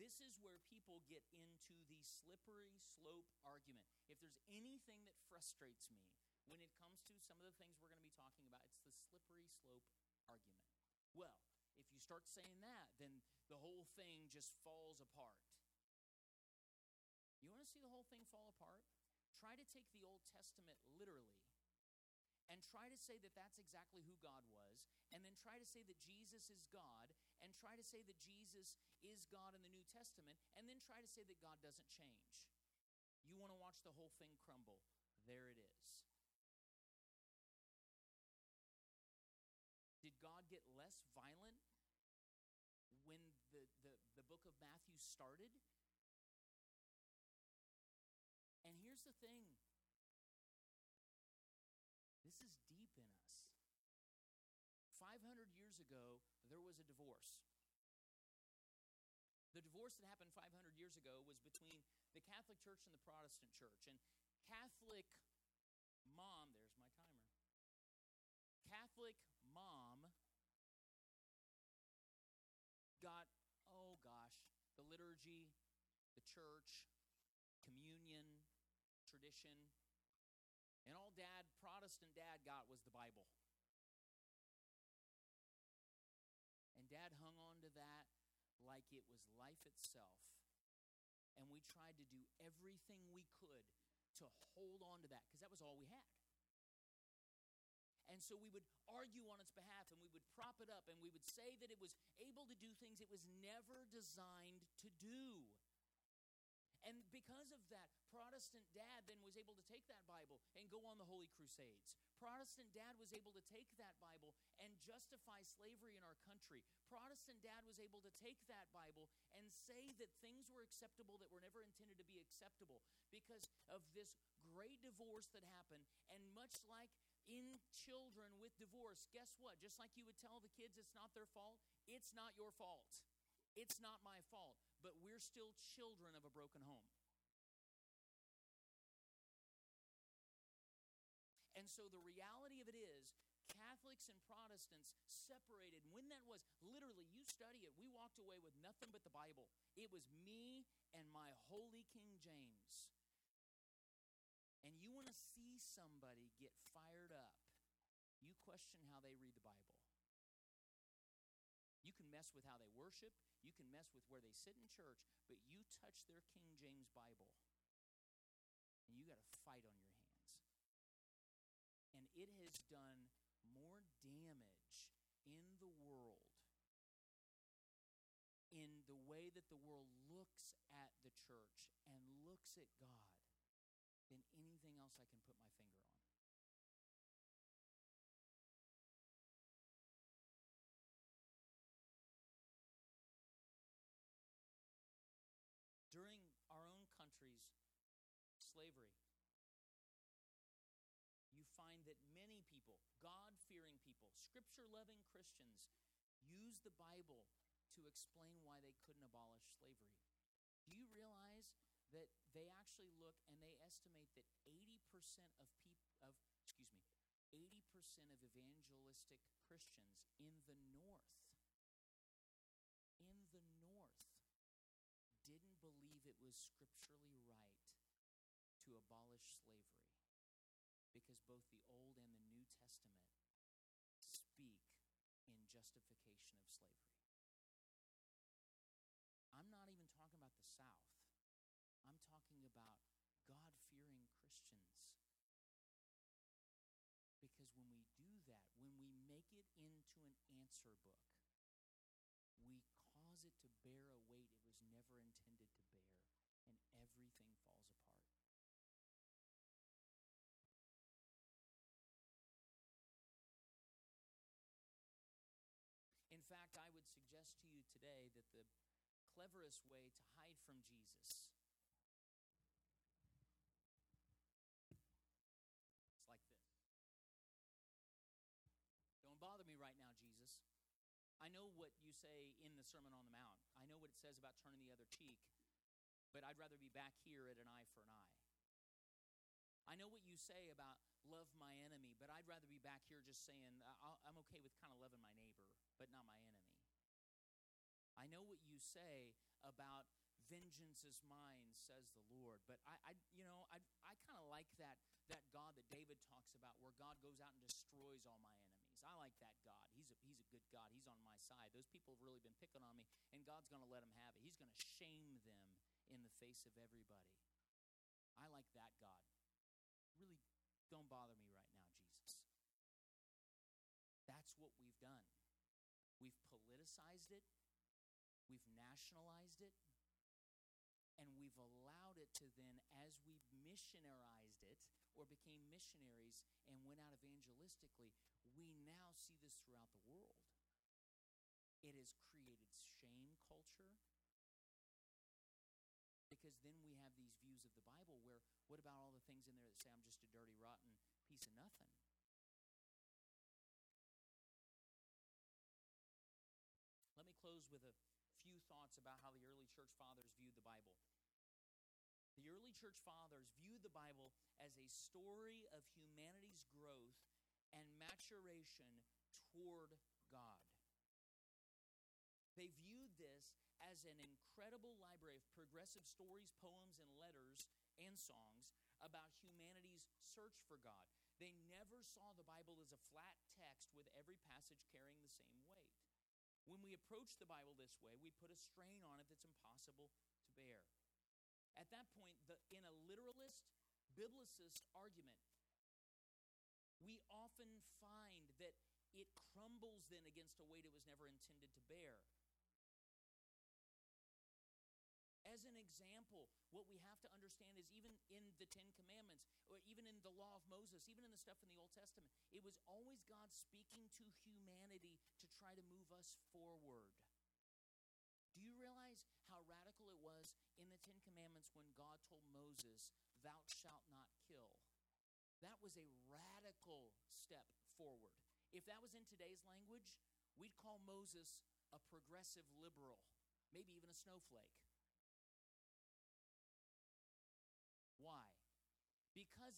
This is where people get into the slippery slope argument. If there's anything that frustrates me when it comes to some of the things we're going to be talking about, it's the slippery slope argument. Well, if you start saying that, then the whole thing just falls apart You want to see the whole thing fall apart? Try to take the Old Testament literally and try to say that that's exactly who God was, and then try to say that Jesus is God, and try to say that Jesus is God in the New Testament, and then try to say that God doesn't change. You want to watch the whole thing crumble. There it is. Did God get less violent when the, the, the book of Matthew started? And here's the thing this is deep in us. 500 years ago, there was a divorce. The divorce that happened 500 years ago was between the Catholic Church and the Protestant Church. And Catholic mom, there's my timer. Catholic mom got, oh gosh, the liturgy, the church, communion, tradition, and all dad, Protestant dad, got was the Bible. And dad hung on to that like it was life itself. And we tried to do everything we could to hold on to that because that was all we had. And so we would argue on its behalf and we would prop it up and we would say that it was able to do things it was never designed to do. And because of that, Protestant dad then was able to take that Bible and go on the Holy Crusades. Protestant dad was able to take that Bible and justify slavery in our country. Protestant dad was able to take that Bible and say that things were acceptable that were never intended to be acceptable because of this great divorce that happened. And much like in children with divorce, guess what? Just like you would tell the kids it's not their fault, it's not your fault. It's not my fault, but we're still children of a broken home. And so the reality of it is, Catholics and Protestants separated. When that was, literally, you study it. We walked away with nothing but the Bible. It was me and my holy King James. And you want to see somebody get fired up, you question how they read the Bible. Mess with how they worship, you can mess with where they sit in church, but you touch their King James Bible, and you got a fight on your hands. And it has done more damage in the world, in the way that the world looks at the church and looks at God, than anything else I can put my finger on. Scripture loving Christians, use the Bible to explain why they couldn't abolish slavery. Do you realize that they actually look and they estimate that 80% of people of excuse me 80% of evangelistic Christians in the north in the north didn't believe it was scripturally right to abolish slavery because both the Old and the New Testament justification of slavery. I'm not even talking about the South. I'm talking about God fearing Christians. Because when we do that, when we make it into an answer book, we cause it to bear a weight it was never intended to fact, I would suggest to you today that the cleverest way to hide from Jesus It's like this. Don't bother me right now, Jesus. I know what you say in the Sermon on the Mount. I know what it says about turning the other cheek, but I'd rather be back here at an eye for an eye. I know what you say about love my enemy, but I'd rather be back here just saying I'm okay with kind of loving my neighbor, but not my enemy. I know what you say about vengeance is mine, says the Lord. But I, I you know, I, I kind of like that that God that David talks about, where God goes out and destroys all my enemies. I like that God. He's a he's a good God. He's on my side. Those people have really been picking on me, and God's going to let them have it. He's going to shame them in the face of everybody. I like that God. Really, don't bother me right now, Jesus. That's what we've done. Politicized it, we've nationalized it, and we've allowed it to then, as we've missionarized it or became missionaries and went out evangelistically, we now see this throughout the world. It has created shame culture. Because then we have these views of the Bible where, what about all the things in there that say I'm just a dirty, rotten piece of nothing? With a few thoughts about how the early church fathers viewed the Bible. The early church fathers viewed the Bible as a story of humanity's growth and maturation toward God. They viewed this as an incredible library of progressive stories, poems, and letters and songs about humanity's search for God. They never saw the Bible as a flat text with every passage carrying the same weight. When we approach the Bible this way, we put a strain on it that's impossible to bear. At that point, the, in a literalist, biblicist argument, we often find that it crumbles then against a weight it was never intended to bear. Example, what we have to understand is even in the Ten Commandments, or even in the law of Moses, even in the stuff in the Old Testament, it was always God speaking to humanity to try to move us forward. Do you realize how radical it was in the Ten Commandments when God told Moses, Thou shalt not kill? That was a radical step forward. If that was in today's language, we'd call Moses a progressive liberal, maybe even a snowflake.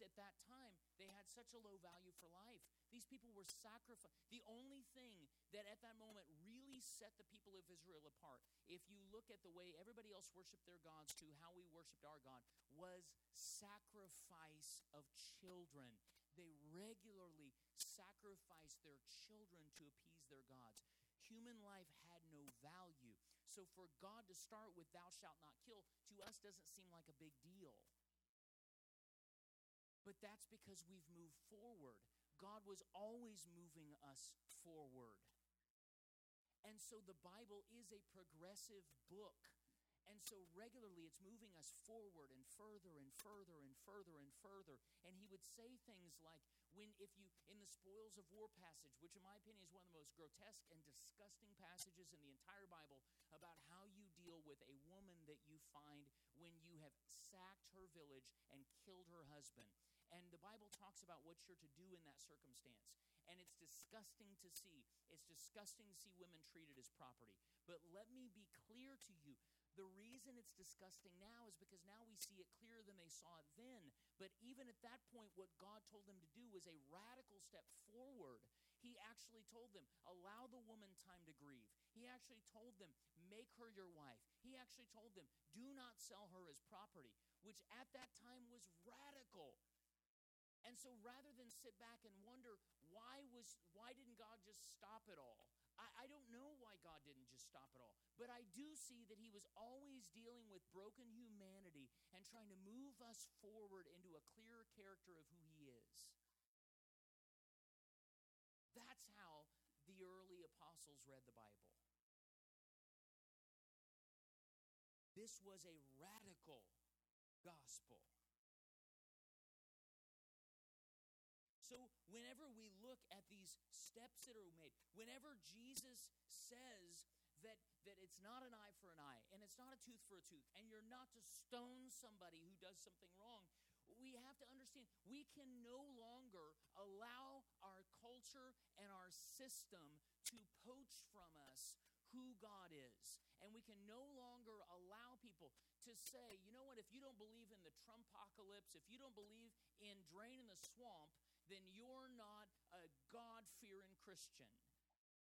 At that time they had such a low value for life. These people were sacrificed. The only thing that at that moment really set the people of Israel apart, if you look at the way everybody else worshiped their gods to how we worshiped our God, was sacrifice of children. They regularly sacrificed their children to appease their gods. Human life had no value. So for God to start with, Thou shalt not kill, to us doesn't seem like a big deal. But that's because we've moved forward. God was always moving us forward. And so the Bible is a progressive book. And so regularly it's moving us forward and further and further and further and further. And he would say things like, when if you in the spoils of war passage, which in my opinion is one of the most grotesque and disgusting passages in the entire Bible about how you deal with a woman that you find when you have sacked her village and killed her husband. And the Bible talks about what you're to do in that circumstance. And it's disgusting to see. It's disgusting to see women treated as property. But let me be clear to you the reason it's disgusting now is because now we see it clearer than they saw it then. But even at that point, what God told them to do was a radical step forward. He actually told them, allow the woman time to grieve. He actually told them, make her your wife. He actually told them, do not sell her as property, which at that time was radical. And so rather than sit back and wonder why was why didn't God just stop it all? I, I don't know why God didn't just stop it all. But I do see that he was always dealing with broken humanity and trying to move us forward into a clearer character of who he is. That's how the early apostles read the Bible. This was a radical gospel. Whenever we look at these steps that are made, whenever Jesus says that, that it's not an eye for an eye and it's not a tooth for a tooth, and you're not to stone somebody who does something wrong, we have to understand we can no longer allow our culture and our system to poach from us who God is. And we can no longer allow people to say, you know what, if you don't believe in the Trump apocalypse, if you don't believe in draining the swamp, then you're not a God fearing Christian.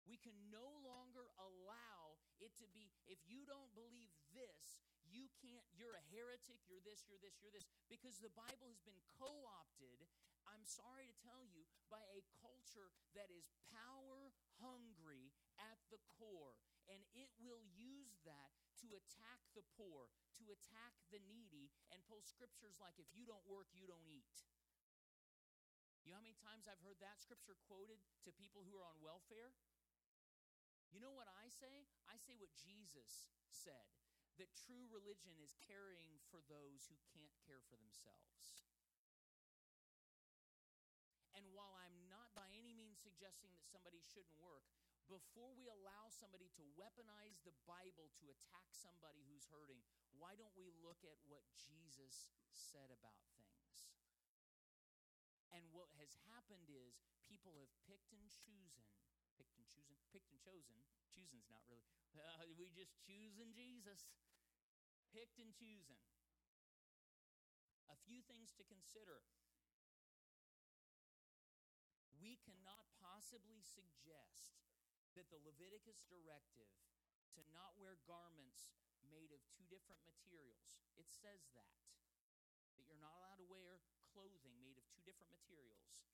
We can no longer allow it to be, if you don't believe this, you can't, you're a heretic, you're this, you're this, you're this, because the Bible has been co opted, I'm sorry to tell you, by a culture that is power hungry at the core. And it will use that to attack the poor, to attack the needy and pull scriptures like, if you don't work, you don't eat. You know how many times I've heard that scripture quoted to people who are on welfare? You know what I say? I say what Jesus said that true religion is caring for those who can't care for themselves. And while I'm not by any means suggesting that somebody shouldn't work, before we allow somebody to weaponize the Bible to attack somebody who's hurting, why don't we look at what Jesus said about things? Has happened is people have picked and chosen, picked and chosen, picked and chosen. Choosing's not really. Uh, we just choosing Jesus. Picked and chosen. A few things to consider. We cannot possibly suggest that the Leviticus directive to not wear garments made of two different materials, it says that. That you're not allowed to wear clothing made of two different materials,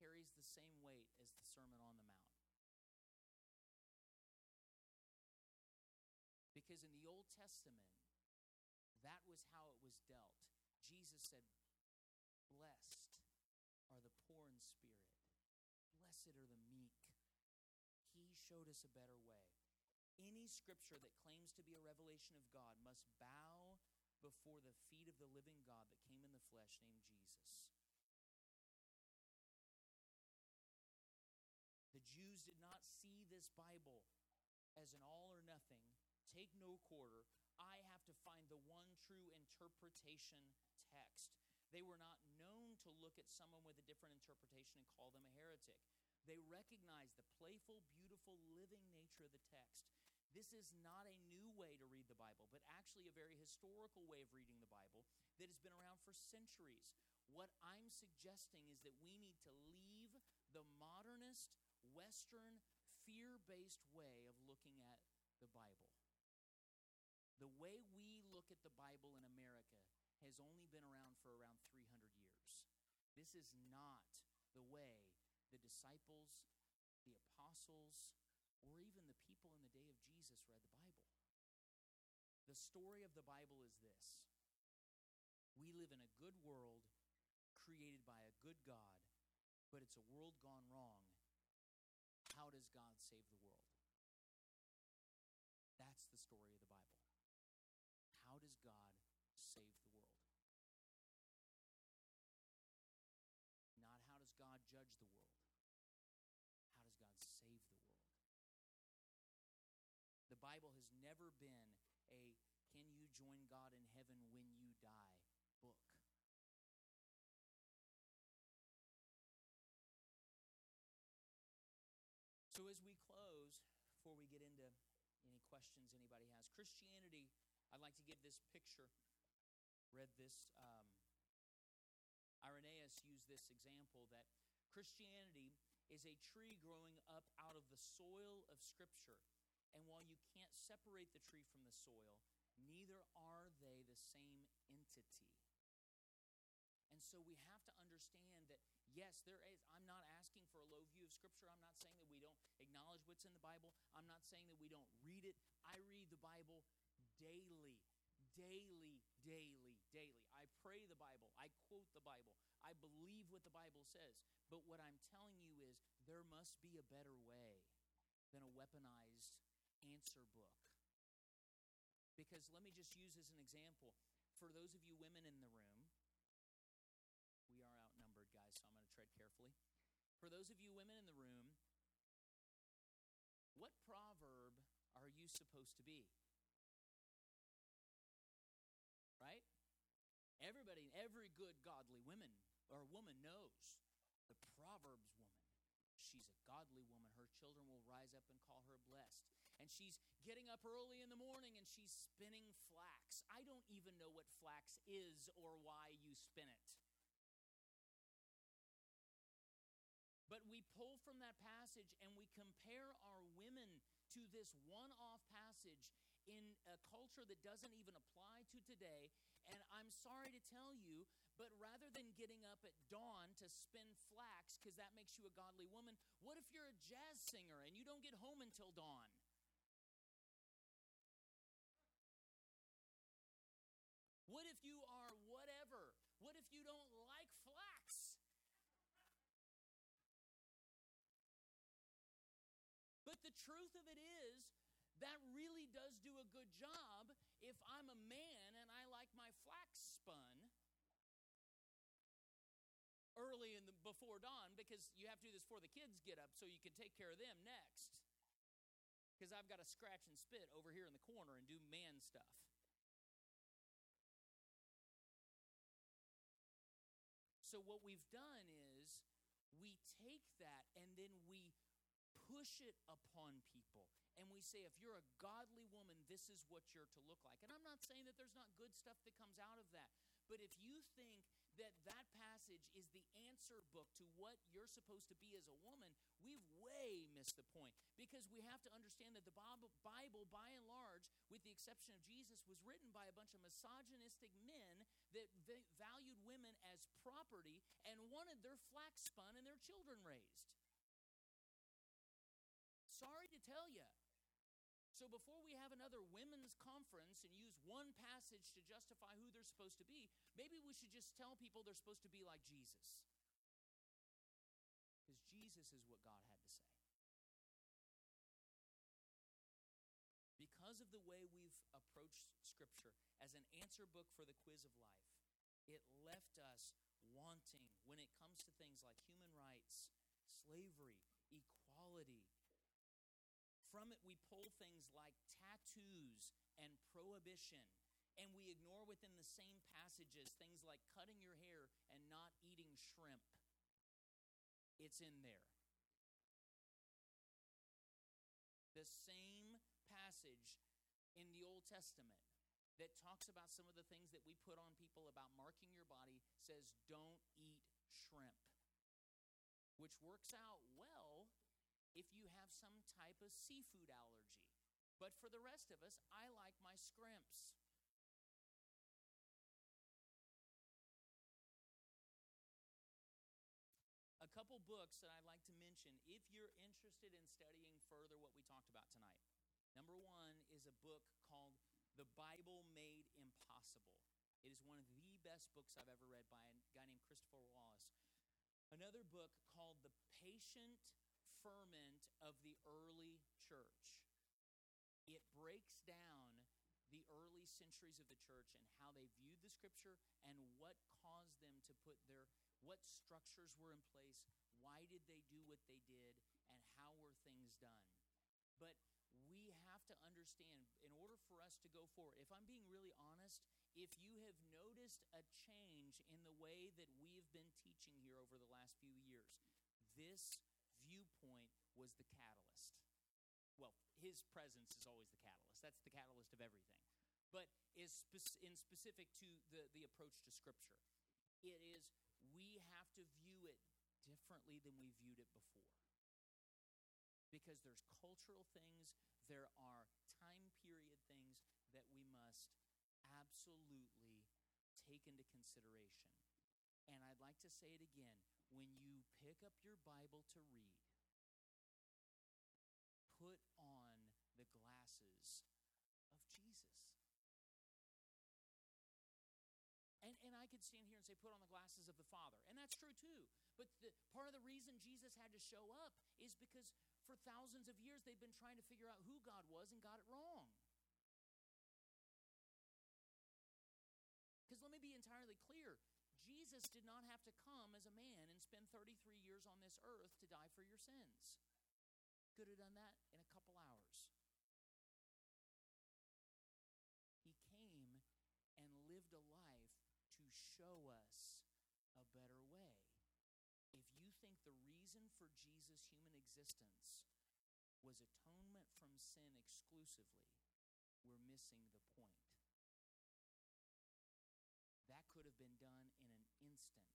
carries the same weight as the Sermon on the Mount. Because in the Old Testament, that was how it was dealt. Jesus said, Blessed are the poor in spirit, blessed are the meek. He showed us a better way. Any scripture that claims to be a revelation of God must bow before the feet of the living God that came in the flesh named Jesus. This Bible as an all or nothing, take no quarter. I have to find the one true interpretation text. They were not known to look at someone with a different interpretation and call them a heretic. They recognized the playful, beautiful, living nature of the text. This is not a new way to read the Bible, but actually a very historical way of reading the Bible that has been around for centuries. What I'm suggesting is that we need to leave the modernist, Western, fear based way of looking at the Bible. The way we look at the Bible in America has only been around for around 300 years. This is not the way the disciples, the apostles, or even the people in the day of Jesus read the Bible. The story of the Bible is this We live in a good world created by a good God, but it's a world gone wrong. How does God save the world? That's the story of the Bible. How does God save the world? Not how does God judge the world? How does God save the world? The Bible has never been a can you join God in heaven when you die questions anybody has, Christianity, I'd like to give this picture. Read this. Um, Irenaeus used this example that Christianity is a tree growing up out of the soil of Scripture. And while you can't separate the tree from the soil, neither are they the same entity. And so we have to understand that, yes, there is. I'm not asking for a low view of Scripture. I'm not saying that we don't acknowledge what's in the Bible. I'm not saying that we don't read it. I read the Bible daily, daily, daily, daily. I pray the Bible. I quote the Bible. I believe what the Bible says. But what I'm telling you is there must be a better way than a weaponized answer book. Because let me just use as an example for those of you women in the room, we are outnumbered, guys, so I'm going to tread carefully. For those of you women in the room, what proverb are you supposed to be? Right? Everybody, every good godly woman or woman knows the Proverbs woman. She's a godly woman. Her children will rise up and call her blessed. And she's getting up early in the morning and she's spinning flax. I don't even know what flax is or why you spin it. Passage and we compare our women to this one off passage in a culture that doesn't even apply to today. And I'm sorry to tell you, but rather than getting up at dawn to spin flax because that makes you a godly woman, what if you're a jazz singer and you don't get home until dawn? Truth of it is, that really does do a good job if I'm a man and I like my flax spun early in the before dawn because you have to do this before the kids get up so you can take care of them next. Because I've got to scratch and spit over here in the corner and do man stuff. So, what we've done is we take that and then push it upon people. And we say, if you're a godly woman, this is what you're to look like. And I'm not saying that there's not good stuff that comes out of that. But if you think that that passage is the answer book to what you're supposed to be as a woman, we've way missed the point. Because we have to understand that the Bible, by and large, with the exception of Jesus, was written by a bunch of misogynistic men that valued women as property and wanted their flax spun and their children raised. Tell you, so before we have another women's conference and use one passage to justify who they're supposed to be, maybe we should just tell people they're supposed to be like Jesus. Because Jesus is what God had to say. Because of the way we've approached Scripture as an answer book for the quiz of life, it left us wanting when it comes to things like human rights, slavery, from it, we pull things like tattoos and prohibition, and we ignore within the same passages things like cutting your hair and not eating shrimp. It's in there. The same passage in the Old Testament that talks about some of the things that we put on people about marking your body says, don't eat shrimp, which works out well if you have some type of seafood allergy. But for the rest of us, I like my scrimps. A couple books that I'd like to mention if you're interested in studying further what we talked about tonight. Number one is a book called The Bible Made Impossible. It is one of the best books I've ever read by a guy named Christopher Wallace. Another book called The Patient ferment of the early church. It breaks down the early centuries of the church and how they viewed the scripture and what caused them to put their what structures were in place, why did they do what they did, and how were things done. But we have to understand in order for us to go forward, if I'm being really honest, if you have noticed a change in the way that we've been teaching here over the last few years, this was the catalyst. Well, his presence is always the catalyst. That's the catalyst of everything. But is spe- in specific to the, the approach to Scripture, it is we have to view it differently than we viewed it before. Because there's cultural things, there are time period things that we must absolutely take into consideration. And I'd like to say it again when you pick up your Bible to read, put on the glasses of Jesus. And, and I could stand here and say, put on the glasses of the Father. And that's true too. But the, part of the reason Jesus had to show up is because for thousands of years they've been trying to figure out who God was and got it wrong. Because let me be entirely clear Jesus did not have to come as a man and spend 33 years on this earth to die for your sins. Could have done that in a couple hours. He came and lived a life to show us a better way. If you think the reason for Jesus' human existence was atonement from sin exclusively, we're missing the point. That could have been done in an instant.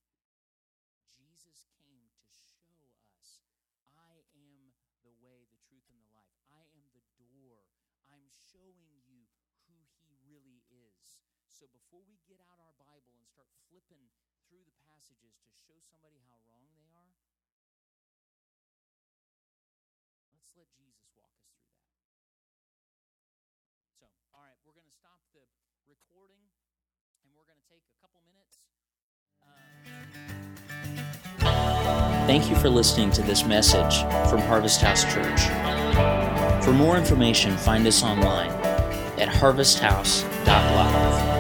Jesus came to show us I am the way, the truth, and the life. I am the door. I'm showing you who He really is. So before we get out our Bible and start flipping through the passages to show somebody how wrong they are, let Jesus walk us through that. So, all right, we're going to stop the recording and we're going to take a couple minutes. Um, Thank you for listening to this message from Harvest House Church. For more information, find us online at harvesthouse.live.